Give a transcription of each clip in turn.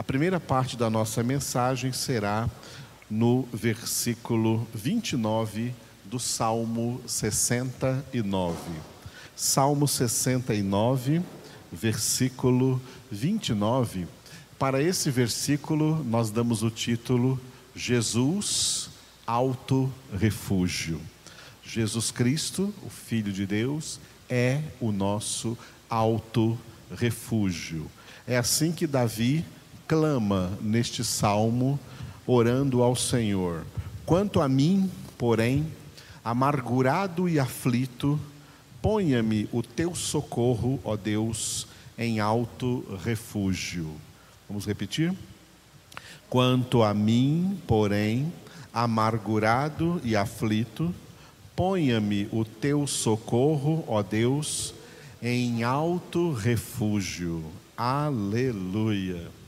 A primeira parte da nossa mensagem será no versículo 29 do Salmo 69. Salmo 69, versículo 29. Para esse versículo, nós damos o título Jesus, Alto Refúgio. Jesus Cristo, o Filho de Deus, é o nosso alto refúgio. É assim que Davi clama neste salmo, orando ao Senhor: Quanto a mim, porém, amargurado e aflito, ponha-me o teu socorro, ó Deus, em alto refúgio. Vamos repetir? Quanto a mim, porém, amargurado e aflito, ponha-me o teu socorro, ó Deus, em alto refúgio. Aleluia.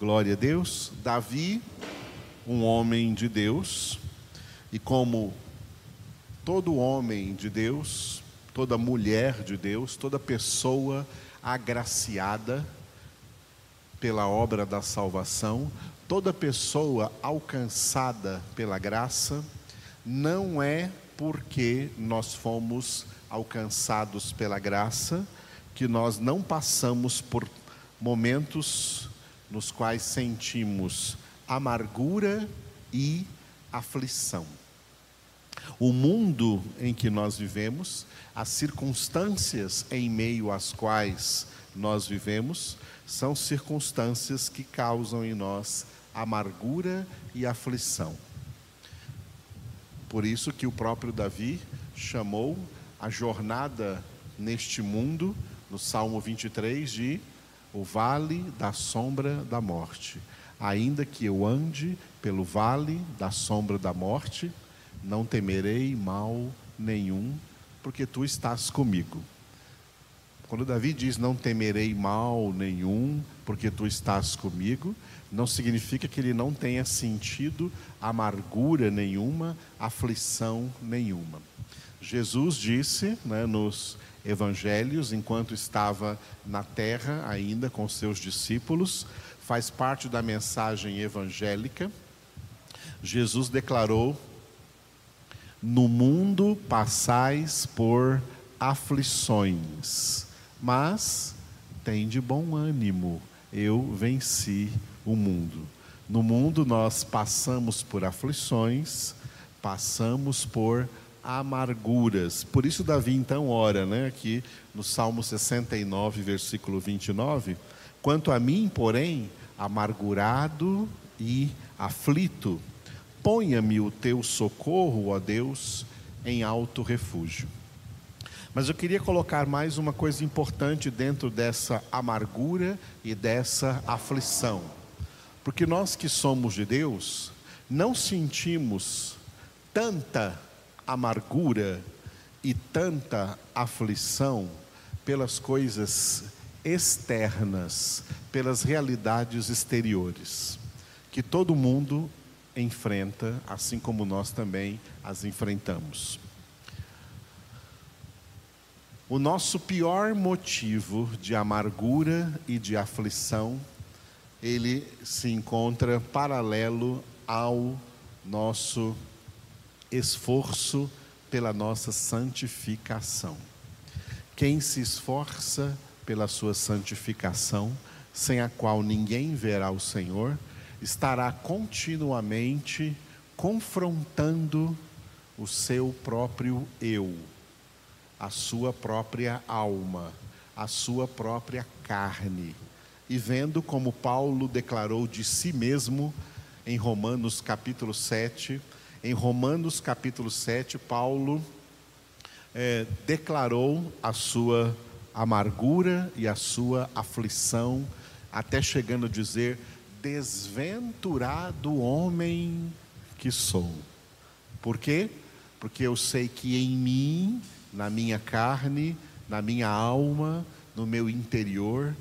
Glória a Deus. Davi, um homem de Deus, e como todo homem de Deus, toda mulher de Deus, toda pessoa agraciada pela obra da salvação, toda pessoa alcançada pela graça, não é porque nós fomos alcançados pela graça que nós não passamos por momentos nos quais sentimos amargura e aflição. O mundo em que nós vivemos, as circunstâncias em meio às quais nós vivemos, são circunstâncias que causam em nós amargura e aflição. Por isso que o próprio Davi chamou a jornada neste mundo, no Salmo 23, de o vale da sombra da morte. Ainda que eu ande pelo vale da sombra da morte, não temerei mal nenhum, porque tu estás comigo. Quando Davi diz não temerei mal nenhum, porque tu estás comigo, não significa que ele não tenha sentido amargura nenhuma, aflição nenhuma. Jesus disse né, nos evangelhos, enquanto estava na terra ainda com seus discípulos, faz parte da mensagem evangélica. Jesus declarou: No mundo passais por aflições, mas tem de bom ânimo, eu venci o mundo. No mundo nós passamos por aflições, passamos por amarguras. Por isso Davi então ora, né, aqui no Salmo 69, versículo 29, quanto a mim, porém, amargurado e aflito, ponha-me o teu socorro, ó Deus, em alto refúgio. Mas eu queria colocar mais uma coisa importante dentro dessa amargura e dessa aflição. Porque nós que somos de Deus, não sentimos tanta amargura e tanta aflição pelas coisas externas, pelas realidades exteriores, que todo mundo enfrenta, assim como nós também as enfrentamos. O nosso pior motivo de amargura e de aflição, ele se encontra paralelo ao nosso esforço pela nossa santificação. Quem se esforça pela sua santificação, sem a qual ninguém verá o Senhor, estará continuamente confrontando o seu próprio eu, a sua própria alma, a sua própria carne, e vendo como Paulo declarou de si mesmo em Romanos capítulo 7, em Romanos capítulo 7, Paulo é, declarou a sua amargura e a sua aflição, até chegando a dizer: Desventurado homem que sou. Por quê? Porque eu sei que em mim, na minha carne, na minha alma, no meu interior,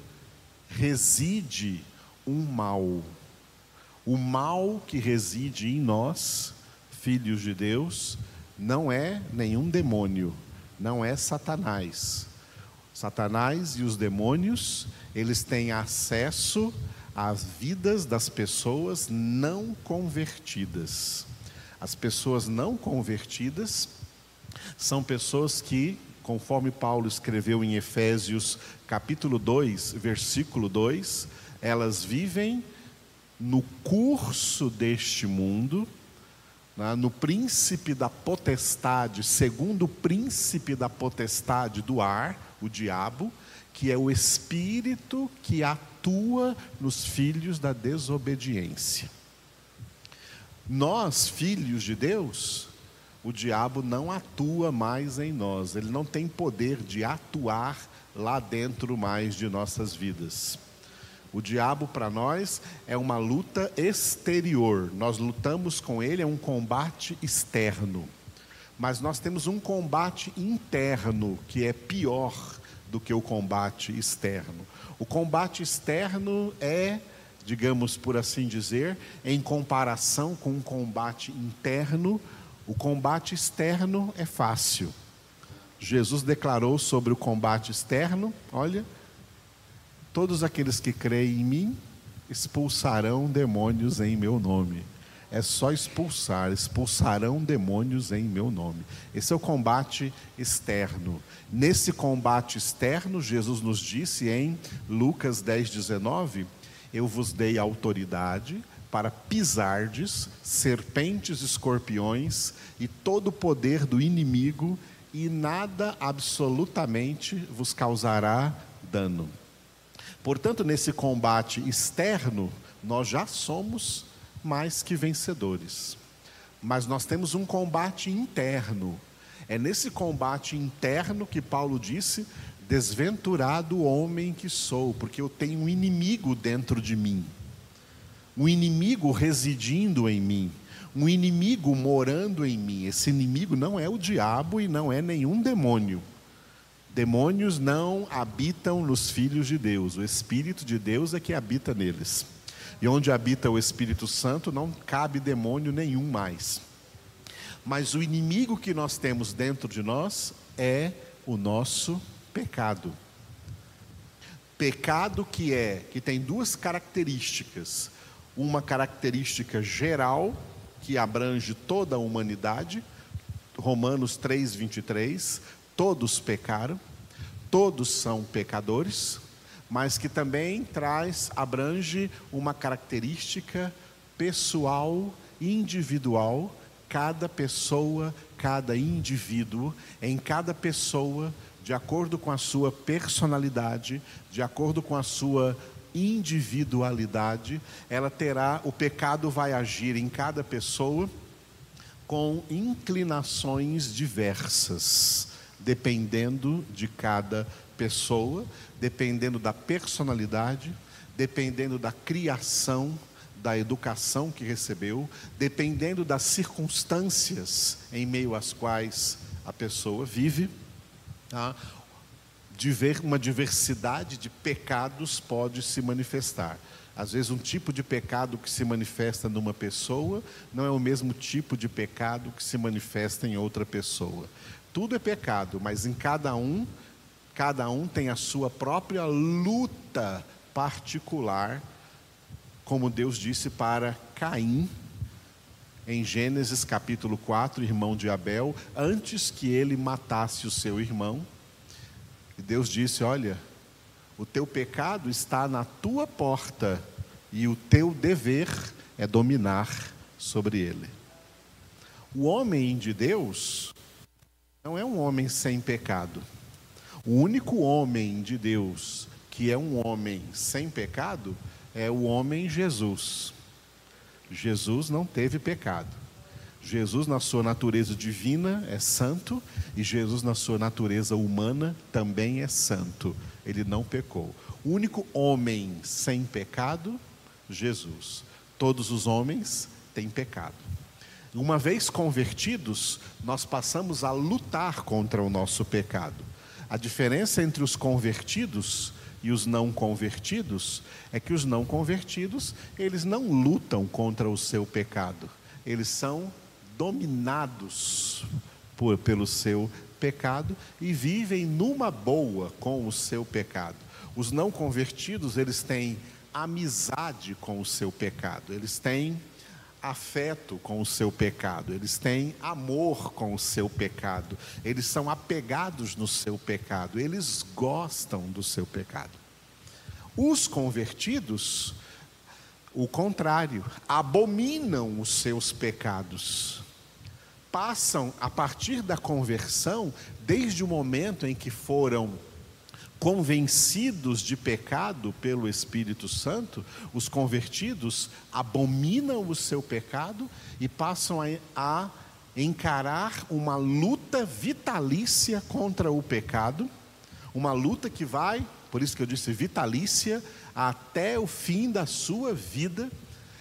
reside um mal. O mal que reside em nós filhos de Deus, não é nenhum demônio, não é Satanás. Satanás e os demônios, eles têm acesso as vidas das pessoas não convertidas. As pessoas não convertidas são pessoas que, conforme Paulo escreveu em Efésios capítulo 2, versículo 2, elas vivem no curso deste mundo, no príncipe da potestade, segundo o príncipe da potestade do ar, o diabo, que é o espírito que atua nos filhos da desobediência. Nós, filhos de Deus, o diabo não atua mais em nós, ele não tem poder de atuar lá dentro mais de nossas vidas. O diabo para nós é uma luta exterior, nós lutamos com ele, é um combate externo. Mas nós temos um combate interno que é pior do que o combate externo. O combate externo é, digamos por assim dizer, em comparação com o combate interno, o combate externo é fácil. Jesus declarou sobre o combate externo: olha, Todos aqueles que creem em mim expulsarão demônios em meu nome. É só expulsar, expulsarão demônios em meu nome. Esse é o combate externo. Nesse combate externo, Jesus nos disse em Lucas 10, 19: Eu vos dei autoridade para pisardes serpentes, escorpiões e todo o poder do inimigo, e nada absolutamente vos causará dano. Portanto, nesse combate externo, nós já somos mais que vencedores. Mas nós temos um combate interno. É nesse combate interno que Paulo disse: Desventurado homem que sou, porque eu tenho um inimigo dentro de mim, um inimigo residindo em mim, um inimigo morando em mim. Esse inimigo não é o diabo e não é nenhum demônio. Demônios não habitam nos filhos de Deus, o Espírito de Deus é que habita neles. E onde habita o Espírito Santo não cabe demônio nenhum mais. Mas o inimigo que nós temos dentro de nós é o nosso pecado. Pecado que é, que tem duas características. Uma característica geral, que abrange toda a humanidade, Romanos 3, 23, todos pecaram, todos são pecadores, mas que também traz, abrange uma característica pessoal, individual, cada pessoa, cada indivíduo, em cada pessoa, de acordo com a sua personalidade, de acordo com a sua individualidade, ela terá, o pecado vai agir em cada pessoa com inclinações diversas dependendo de cada pessoa, dependendo da personalidade, dependendo da criação, da educação que recebeu, dependendo das circunstâncias em meio às quais a pessoa vive. Tá? Uma diversidade de pecados pode se manifestar. Às vezes, um tipo de pecado que se manifesta numa pessoa não é o mesmo tipo de pecado que se manifesta em outra pessoa. Tudo é pecado, mas em cada um, cada um tem a sua própria luta particular, como Deus disse para Caim, em Gênesis capítulo 4, irmão de Abel, antes que ele matasse o seu irmão. E Deus disse: Olha, o teu pecado está na tua porta, e o teu dever é dominar sobre ele. O homem de Deus não é um homem sem pecado. O único homem de Deus que é um homem sem pecado é o homem Jesus. Jesus não teve pecado. Jesus, na sua natureza divina, é santo, e Jesus, na sua natureza humana, também é santo. Ele não pecou. O único homem sem pecado, Jesus. Todos os homens têm pecado. Uma vez convertidos, nós passamos a lutar contra o nosso pecado. A diferença entre os convertidos e os não convertidos é que os não convertidos, eles não lutam contra o seu pecado. Eles são dominados por, pelo seu pecado e vivem numa boa com o seu pecado. Os não convertidos, eles têm amizade com o seu pecado, eles têm afeto com o seu pecado, eles têm amor com o seu pecado, eles são apegados no seu pecado, eles gostam do seu pecado. Os convertidos, o contrário, abominam os seus pecados. Passam a partir da conversão, desde o momento em que foram convencidos de pecado pelo Espírito Santo, os convertidos abominam o seu pecado e passam a, a encarar uma luta vitalícia contra o pecado, uma luta que vai, por isso que eu disse vitalícia, até o fim da sua vida.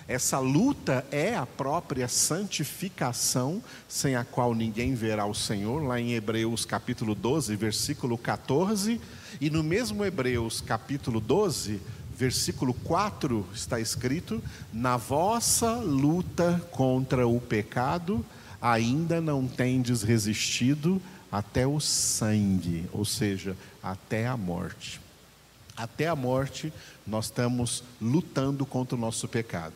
Essa luta é a própria santificação, sem a qual ninguém verá o Senhor, lá em Hebreus capítulo 12, versículo 14 e no mesmo Hebreus capítulo 12, versículo 4, está escrito: Na vossa luta contra o pecado, ainda não tendes resistido até o sangue, ou seja, até a morte. Até a morte, nós estamos lutando contra o nosso pecado.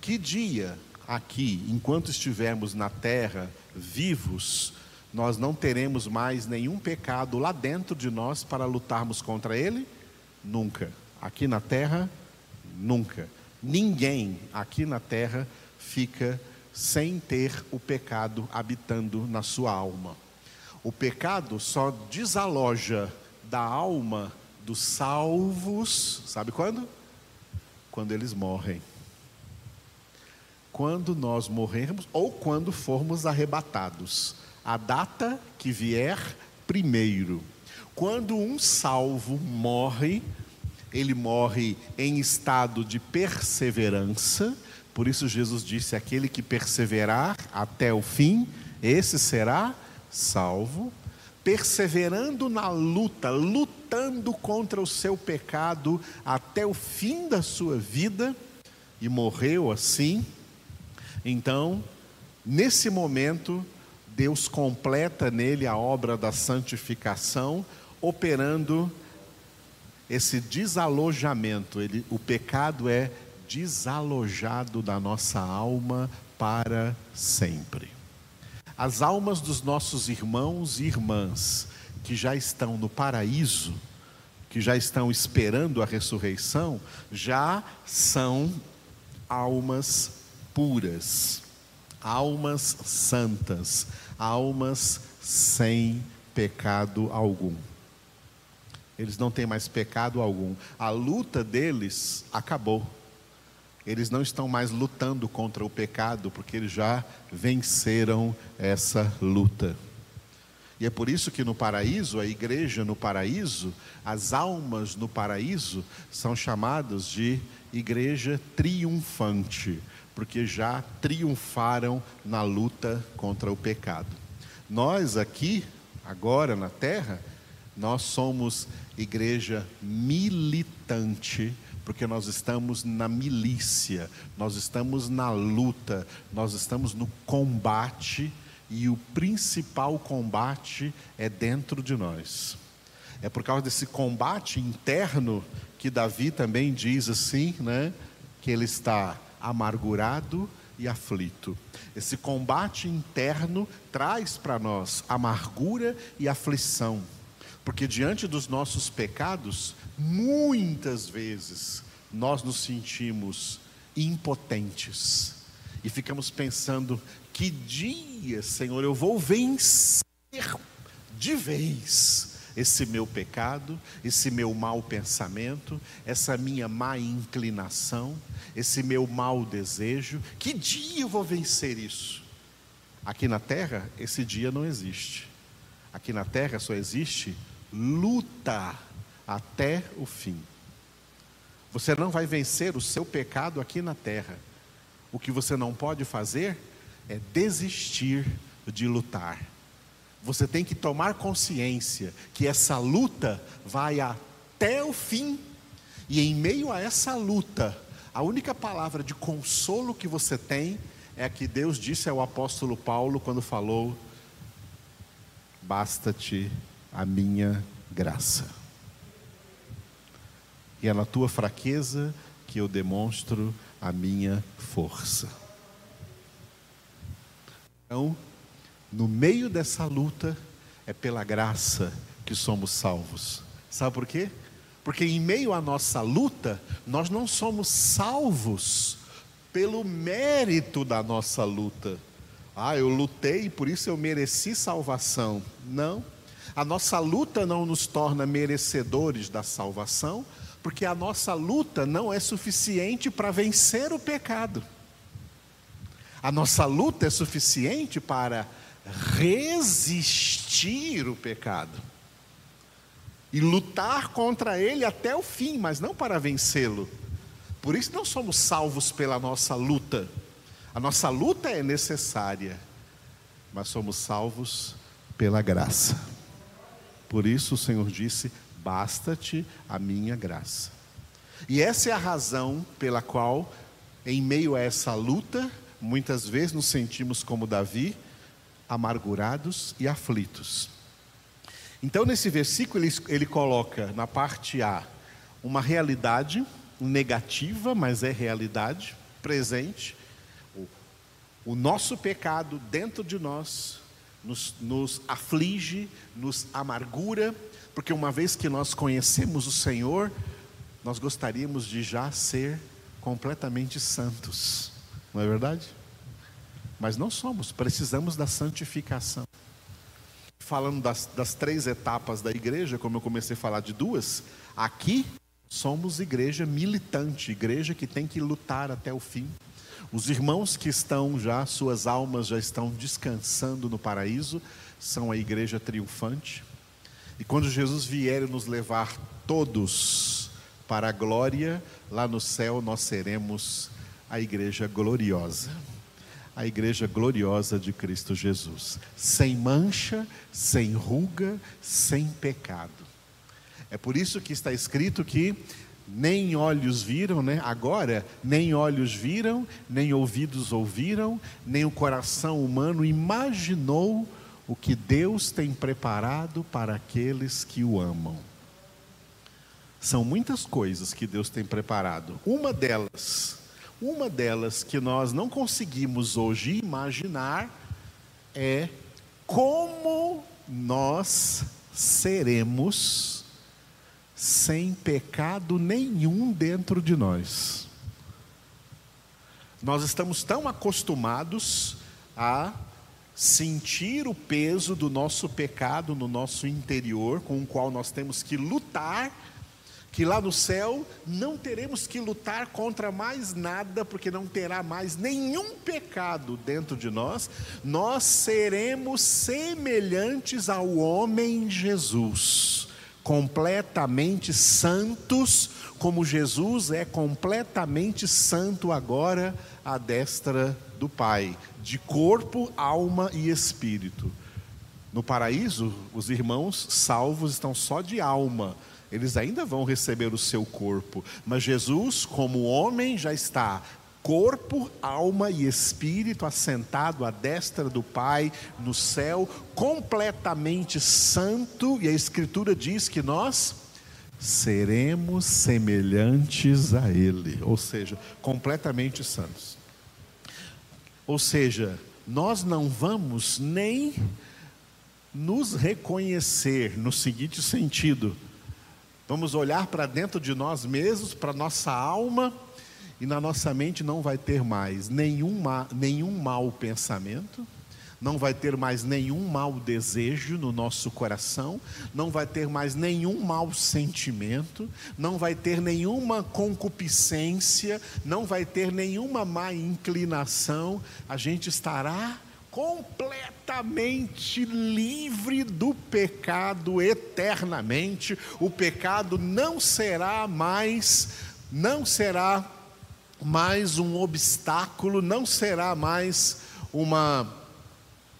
Que dia aqui, enquanto estivermos na terra vivos, nós não teremos mais nenhum pecado lá dentro de nós para lutarmos contra ele? Nunca. Aqui na terra, nunca. Ninguém aqui na terra fica sem ter o pecado habitando na sua alma. O pecado só desaloja da alma dos salvos, sabe quando? Quando eles morrem. Quando nós morrermos ou quando formos arrebatados a data que vier primeiro. Quando um salvo morre, ele morre em estado de perseverança, por isso Jesus disse: aquele que perseverar até o fim, esse será salvo. Perseverando na luta, lutando contra o seu pecado até o fim da sua vida, e morreu assim, então, nesse momento, Deus completa nele a obra da santificação, operando esse desalojamento. Ele, o pecado é desalojado da nossa alma para sempre. As almas dos nossos irmãos e irmãs que já estão no paraíso, que já estão esperando a ressurreição, já são almas puras, almas santas, almas sem pecado algum. Eles não têm mais pecado algum. A luta deles acabou. Eles não estão mais lutando contra o pecado, porque eles já venceram essa luta. E é por isso que no paraíso, a igreja no paraíso, as almas no paraíso são chamadas de igreja triunfante, porque já triunfaram na luta contra o pecado. Nós aqui, agora na terra, nós somos igreja militante, porque nós estamos na milícia, nós estamos na luta, nós estamos no combate, e o principal combate é dentro de nós. É por causa desse combate interno que Davi também diz assim, né, que ele está amargurado e aflito. Esse combate interno traz para nós amargura e aflição, porque diante dos nossos pecados, muitas vezes nós nos sentimos impotentes e ficamos pensando: que dia, Senhor, eu vou vencer de vez esse meu pecado, esse meu mau pensamento, essa minha má inclinação, esse meu mau desejo. Que dia eu vou vencer isso? Aqui na terra, esse dia não existe. Aqui na terra só existe luta até o fim. Você não vai vencer o seu pecado aqui na terra. O que você não pode fazer é desistir de lutar você tem que tomar consciência que essa luta vai até o fim, e em meio a essa luta, a única palavra de consolo que você tem é a que Deus disse ao apóstolo Paulo quando falou: Basta-te a minha graça. E é na tua fraqueza que eu demonstro a minha força. Então, no meio dessa luta, é pela graça que somos salvos. Sabe por quê? Porque em meio à nossa luta, nós não somos salvos pelo mérito da nossa luta. Ah, eu lutei, por isso eu mereci salvação. Não. A nossa luta não nos torna merecedores da salvação, porque a nossa luta não é suficiente para vencer o pecado. A nossa luta é suficiente para resistir o pecado e lutar contra ele até o fim, mas não para vencê-lo. Por isso não somos salvos pela nossa luta. A nossa luta é necessária, mas somos salvos pela graça. Por isso o Senhor disse: Basta-te a minha graça. E essa é a razão pela qual, em meio a essa luta, muitas vezes nos sentimos como Davi, amargurados e aflitos. Então, nesse versículo, ele, ele coloca na parte A uma realidade negativa, mas é realidade, presente. O, o nosso pecado dentro de nós nos, nos aflige, nos amargura, porque uma vez que nós conhecemos o Senhor, nós gostaríamos de já ser completamente santos, não é verdade? Mas não somos, precisamos da santificação. Falando das, das três etapas da igreja, como eu comecei a falar de duas, aqui somos igreja militante, igreja que tem que lutar até o fim. Os irmãos que estão já, suas almas já estão descansando no paraíso, são a igreja triunfante. E quando Jesus vier nos levar todos para a glória, lá no céu nós seremos a igreja gloriosa a igreja gloriosa de Cristo Jesus, sem mancha, sem ruga, sem pecado. É por isso que está escrito que nem olhos viram, né? Agora, nem olhos viram, nem ouvidos ouviram, nem o coração humano imaginou o que Deus tem preparado para aqueles que o amam. São muitas coisas que Deus tem preparado. Uma delas uma delas que nós não conseguimos hoje imaginar é como nós seremos sem pecado nenhum dentro de nós. Nós estamos tão acostumados a sentir o peso do nosso pecado no nosso interior, com o qual nós temos que lutar que lá no céu não teremos que lutar contra mais nada, porque não terá mais nenhum pecado dentro de nós, nós seremos semelhantes ao homem Jesus, completamente santos, como Jesus é completamente santo agora à destra do Pai, de corpo, alma e espírito. No paraíso, os irmãos salvos estão só de alma eles ainda vão receber o seu corpo, mas Jesus, como homem, já está corpo, alma e espírito assentado à destra do Pai no céu, completamente santo, e a Escritura diz que nós seremos semelhantes a Ele, ou seja, completamente santos. Ou seja, nós não vamos nem nos reconhecer no seguinte sentido: Vamos olhar para dentro de nós mesmos, para nossa alma, e na nossa mente não vai ter mais nenhum, ma, nenhum mau pensamento, não vai ter mais nenhum mau desejo no nosso coração, não vai ter mais nenhum mau sentimento, não vai ter nenhuma concupiscência, não vai ter nenhuma má inclinação, a gente estará completamente livre do pecado eternamente. O pecado não será mais, não será mais um obstáculo, não será mais uma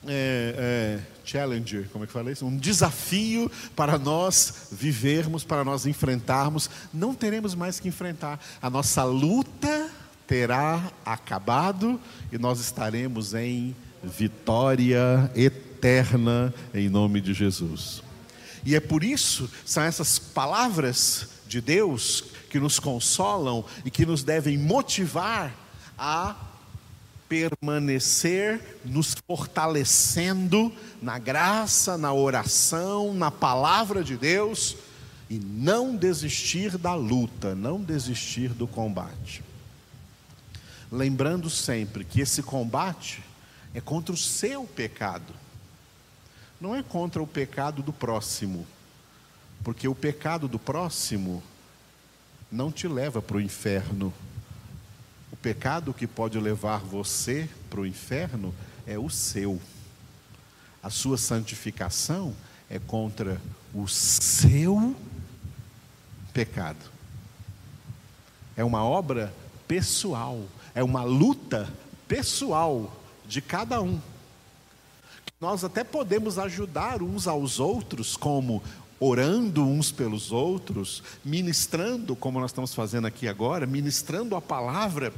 é, é, challenger, como é que fala isso? Um desafio para nós vivermos, para nós enfrentarmos. Não teremos mais que enfrentar. A nossa luta terá acabado e nós estaremos em vitória eterna em nome de Jesus. E é por isso, são essas palavras de Deus que nos consolam e que nos devem motivar a permanecer nos fortalecendo na graça, na oração, na palavra de Deus e não desistir da luta, não desistir do combate. Lembrando sempre que esse combate é contra o seu pecado, não é contra o pecado do próximo, porque o pecado do próximo não te leva para o inferno. O pecado que pode levar você para o inferno é o seu. A sua santificação é contra o seu pecado. É uma obra pessoal, é uma luta pessoal de cada um. Nós até podemos ajudar uns aos outros, como orando uns pelos outros, ministrando, como nós estamos fazendo aqui agora, ministrando a palavra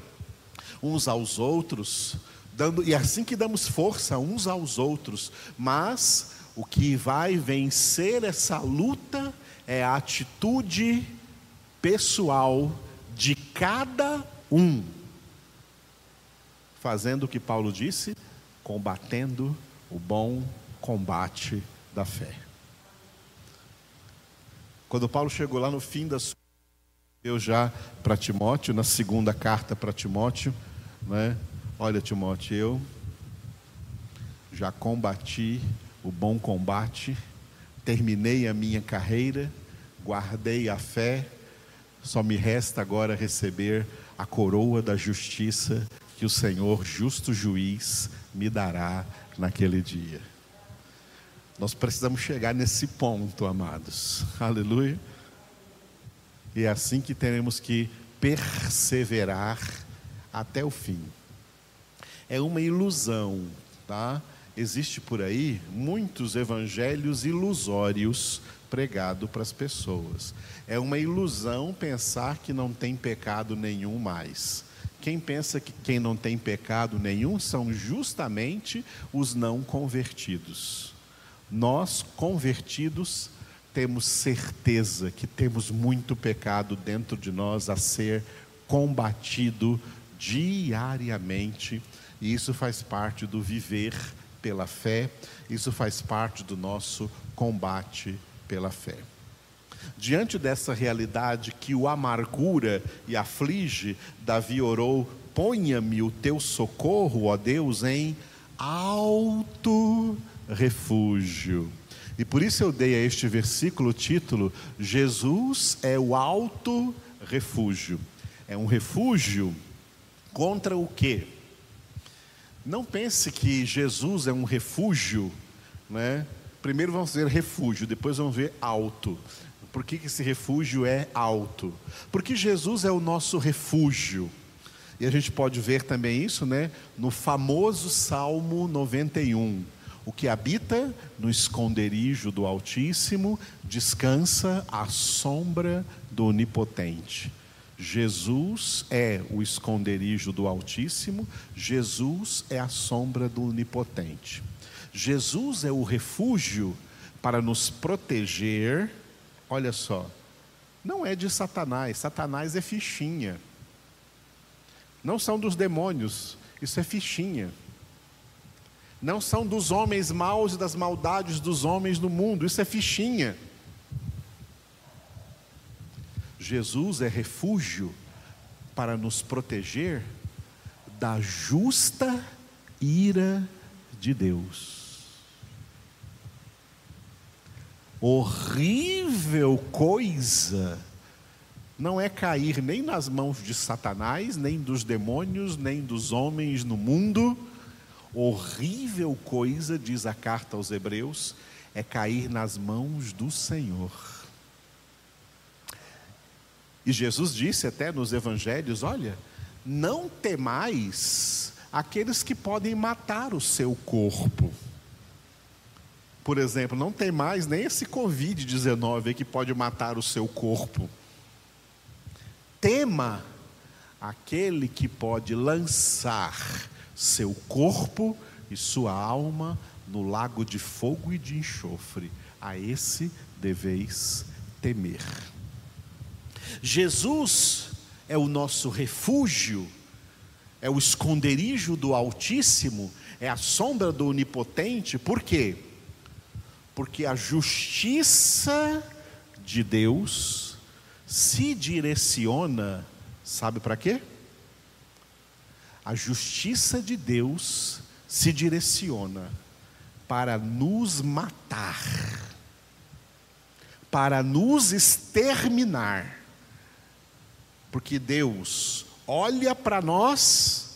uns aos outros, dando e assim que damos força uns aos outros, mas o que vai vencer essa luta é a atitude pessoal de cada um, fazendo o que Paulo disse, combatendo o bom combate da fé. Quando Paulo chegou lá no fim da sua eu já para Timóteo, na segunda carta para Timóteo, né? Olha, Timóteo, eu já combati o bom combate, terminei a minha carreira, guardei a fé, só me resta agora receber a coroa da justiça que o Senhor, justo juiz, me dará naquele dia. Nós precisamos chegar nesse ponto, amados. Aleluia. E é assim que teremos que perseverar até o fim. É uma ilusão, tá? Existe por aí muitos evangelhos ilusórios pregados para as pessoas. É uma ilusão pensar que não tem pecado nenhum mais. Quem pensa que quem não tem pecado nenhum são justamente os não convertidos. Nós, convertidos, temos certeza que temos muito pecado dentro de nós a ser combatido diariamente, e isso faz parte do viver pela fé, isso faz parte do nosso combate pela fé. Diante dessa realidade que o amargura e aflige, Davi orou: ponha-me o teu socorro, ó Deus, em alto refúgio. E por isso eu dei a este versículo o título: Jesus é o alto refúgio. É um refúgio contra o quê? Não pense que Jesus é um refúgio, né? Primeiro vamos ver refúgio, depois vamos ver alto. Por que esse refúgio é alto? Porque Jesus é o nosso refúgio. E a gente pode ver também isso, né, no famoso Salmo 91 o que habita no esconderijo do Altíssimo descansa à sombra do Onipotente. Jesus é o esconderijo do Altíssimo, Jesus é a sombra do Onipotente. Jesus é o refúgio para nos proteger, olha só, não é de Satanás, Satanás é fichinha. Não são dos demônios, isso é fichinha não são dos homens maus e das maldades dos homens no mundo, isso é fichinha. Jesus é refúgio para nos proteger da justa ira de Deus. Horrível coisa não é cair nem nas mãos de Satanás, nem dos demônios, nem dos homens no mundo Horrível coisa, diz a carta aos Hebreus, é cair nas mãos do Senhor. E Jesus disse até nos evangelhos: olha, não temais aqueles que podem matar o seu corpo. Por exemplo, não tem mais nem esse Covid-19 que pode matar o seu corpo. Tema aquele que pode lançar seu corpo e sua alma no lago de fogo e de enxofre. A esse deveis temer. Jesus é o nosso refúgio, é o esconderijo do Altíssimo, é a sombra do Onipotente, por quê? Porque a justiça de Deus se direciona, sabe para quê? A justiça de Deus se direciona para nos matar, para nos exterminar. Porque Deus olha para nós,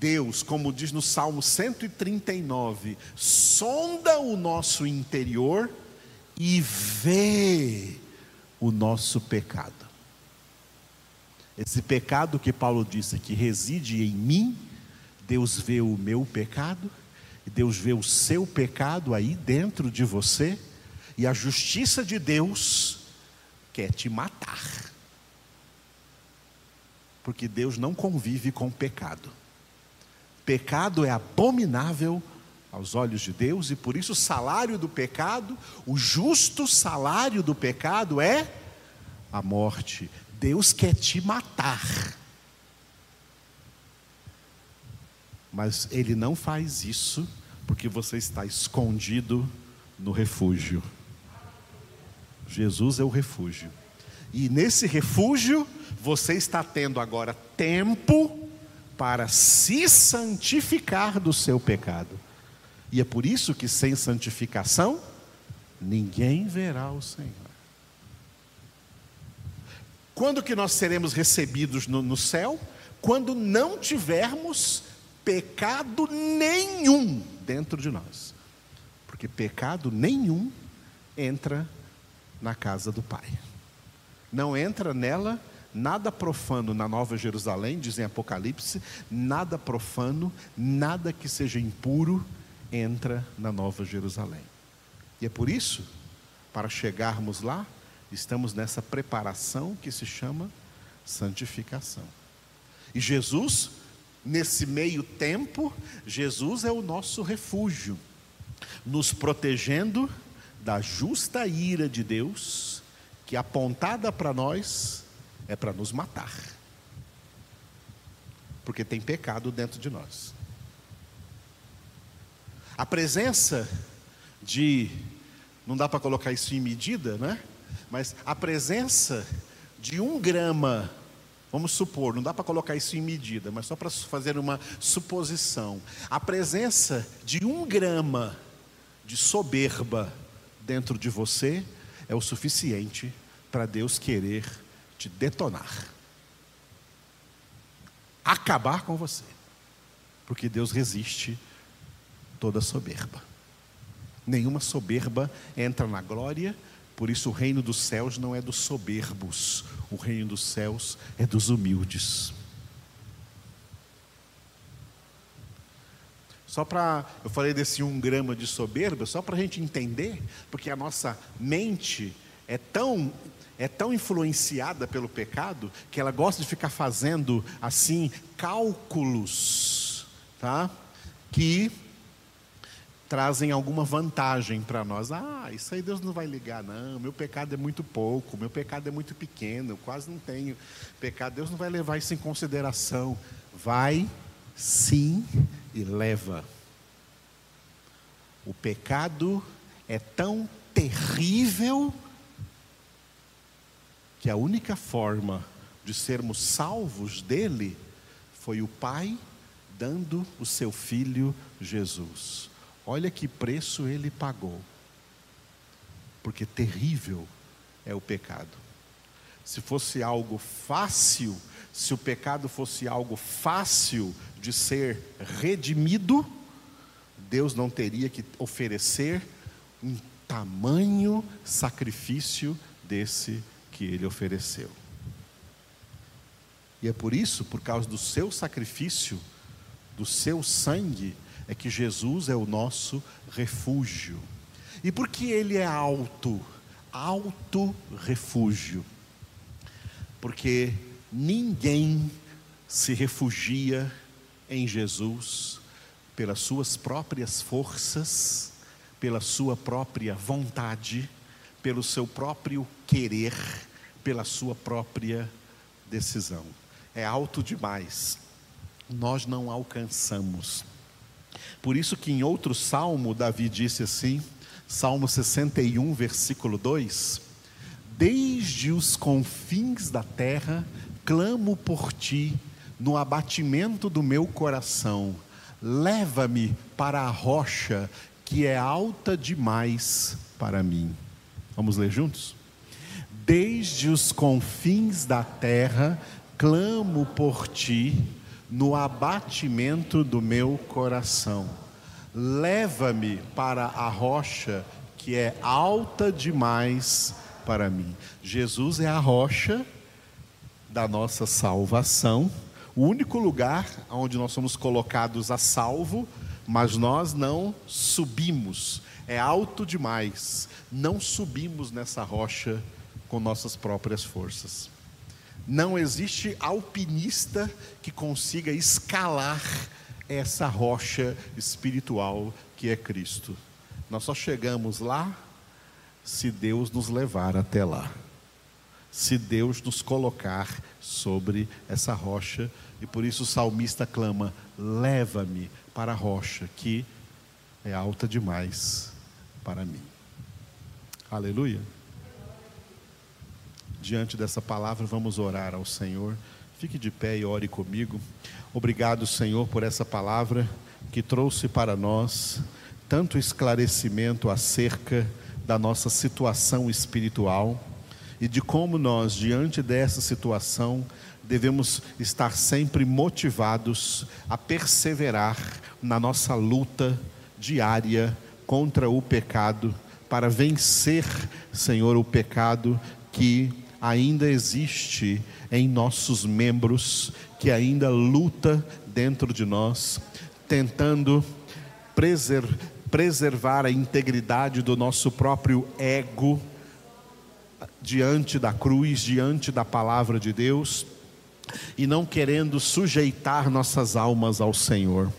Deus, como diz no Salmo 139, sonda o nosso interior e vê o nosso pecado. Esse pecado que Paulo disse que reside em mim, Deus vê o meu pecado, Deus vê o seu pecado aí dentro de você, e a justiça de Deus quer te matar. Porque Deus não convive com pecado. Pecado é abominável aos olhos de Deus, e por isso o salário do pecado, o justo salário do pecado é a morte. Deus quer te matar. Mas ele não faz isso porque você está escondido no refúgio. Jesus é o refúgio. E nesse refúgio, você está tendo agora tempo para se santificar do seu pecado. E é por isso que sem santificação, ninguém verá o Senhor. Quando que nós seremos recebidos no, no céu? Quando não tivermos pecado nenhum dentro de nós. Porque pecado nenhum entra na casa do Pai. Não entra nela nada profano na Nova Jerusalém, dizem Apocalipse, nada profano, nada que seja impuro entra na Nova Jerusalém. E é por isso, para chegarmos lá, estamos nessa preparação que se chama santificação. E Jesus Nesse meio tempo, Jesus é o nosso refúgio, nos protegendo da justa ira de Deus, que apontada para nós é para nos matar, porque tem pecado dentro de nós. A presença de, não dá para colocar isso em medida, né? Mas a presença de um grama Vamos supor, não dá para colocar isso em medida, mas só para fazer uma suposição. A presença de um grama de soberba dentro de você é o suficiente para Deus querer te detonar, acabar com você, porque Deus resiste toda soberba. Nenhuma soberba entra na glória por isso o reino dos céus não é dos soberbos, o reino dos céus é dos humildes. Só para, eu falei desse um grama de soberba, só para a gente entender, porque a nossa mente é tão, é tão influenciada pelo pecado, que ela gosta de ficar fazendo assim, cálculos, tá? Que trazem alguma vantagem para nós. Ah, isso aí Deus não vai ligar, não. Meu pecado é muito pouco, meu pecado é muito pequeno, eu quase não tenho pecado. Deus não vai levar isso em consideração. Vai sim e leva. O pecado é tão terrível que a única forma de sermos salvos dele foi o Pai dando o seu filho Jesus. Olha que preço ele pagou. Porque terrível é o pecado. Se fosse algo fácil, se o pecado fosse algo fácil de ser redimido, Deus não teria que oferecer um tamanho sacrifício desse que ele ofereceu. E é por isso, por causa do seu sacrifício, do seu sangue, é que Jesus é o nosso refúgio. E por que ele é alto? Alto refúgio. Porque ninguém se refugia em Jesus pelas suas próprias forças, pela sua própria vontade, pelo seu próprio querer, pela sua própria decisão. É alto demais. Nós não alcançamos. Por isso que em outro salmo Davi disse assim, Salmo 61, versículo 2: Desde os confins da terra clamo por ti no abatimento do meu coração. Leva-me para a rocha que é alta demais para mim. Vamos ler juntos? Desde os confins da terra clamo por ti no abatimento do meu coração. Leva-me para a rocha que é alta demais para mim. Jesus é a rocha da nossa salvação, o único lugar onde nós somos colocados a salvo, mas nós não subimos, é alto demais, não subimos nessa rocha com nossas próprias forças. Não existe alpinista que consiga escalar essa rocha espiritual que é Cristo. Nós só chegamos lá se Deus nos levar até lá se Deus nos colocar sobre essa rocha. E por isso o salmista clama: leva-me para a rocha que é alta demais para mim. Aleluia. Diante dessa palavra, vamos orar ao Senhor. Fique de pé e ore comigo. Obrigado, Senhor, por essa palavra que trouxe para nós tanto esclarecimento acerca da nossa situação espiritual e de como nós, diante dessa situação, devemos estar sempre motivados a perseverar na nossa luta diária contra o pecado, para vencer, Senhor, o pecado que ainda existe em nossos membros, que ainda luta dentro de nós, tentando preservar a integridade do nosso próprio ego diante da cruz, diante da palavra de Deus, e não querendo sujeitar nossas almas ao Senhor.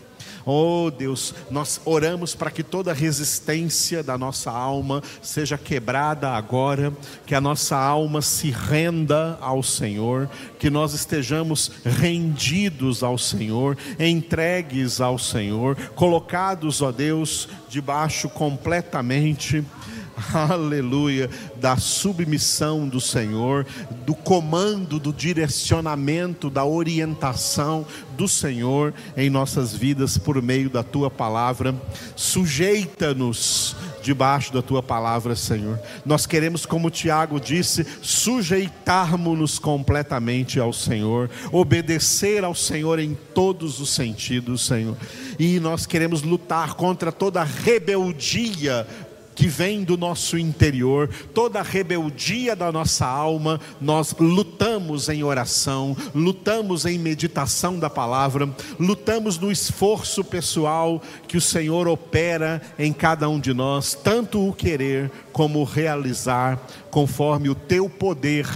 Oh Deus, nós oramos para que toda resistência da nossa alma seja quebrada agora, que a nossa alma se renda ao Senhor, que nós estejamos rendidos ao Senhor, entregues ao Senhor, colocados, ó Deus, debaixo completamente aleluia, da submissão do Senhor, do comando, do direcionamento, da orientação do Senhor em nossas vidas por meio da tua palavra. Sujeita-nos debaixo da tua palavra, Senhor. Nós queremos, como Tiago disse, sujeitarmos-nos completamente ao Senhor, obedecer ao Senhor em todos os sentidos, Senhor. E nós queremos lutar contra toda rebeldia que vem do nosso interior, toda a rebeldia da nossa alma, nós lutamos em oração, lutamos em meditação da palavra, lutamos no esforço pessoal que o Senhor opera em cada um de nós, tanto o querer como o realizar, conforme o teu poder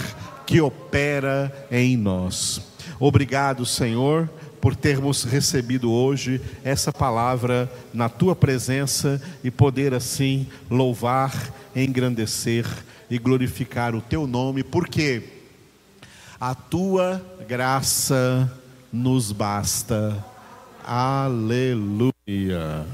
que opera em nós. Obrigado, Senhor por termos recebido hoje essa palavra na tua presença e poder assim louvar, engrandecer e glorificar o teu nome, porque a tua graça nos basta. Aleluia.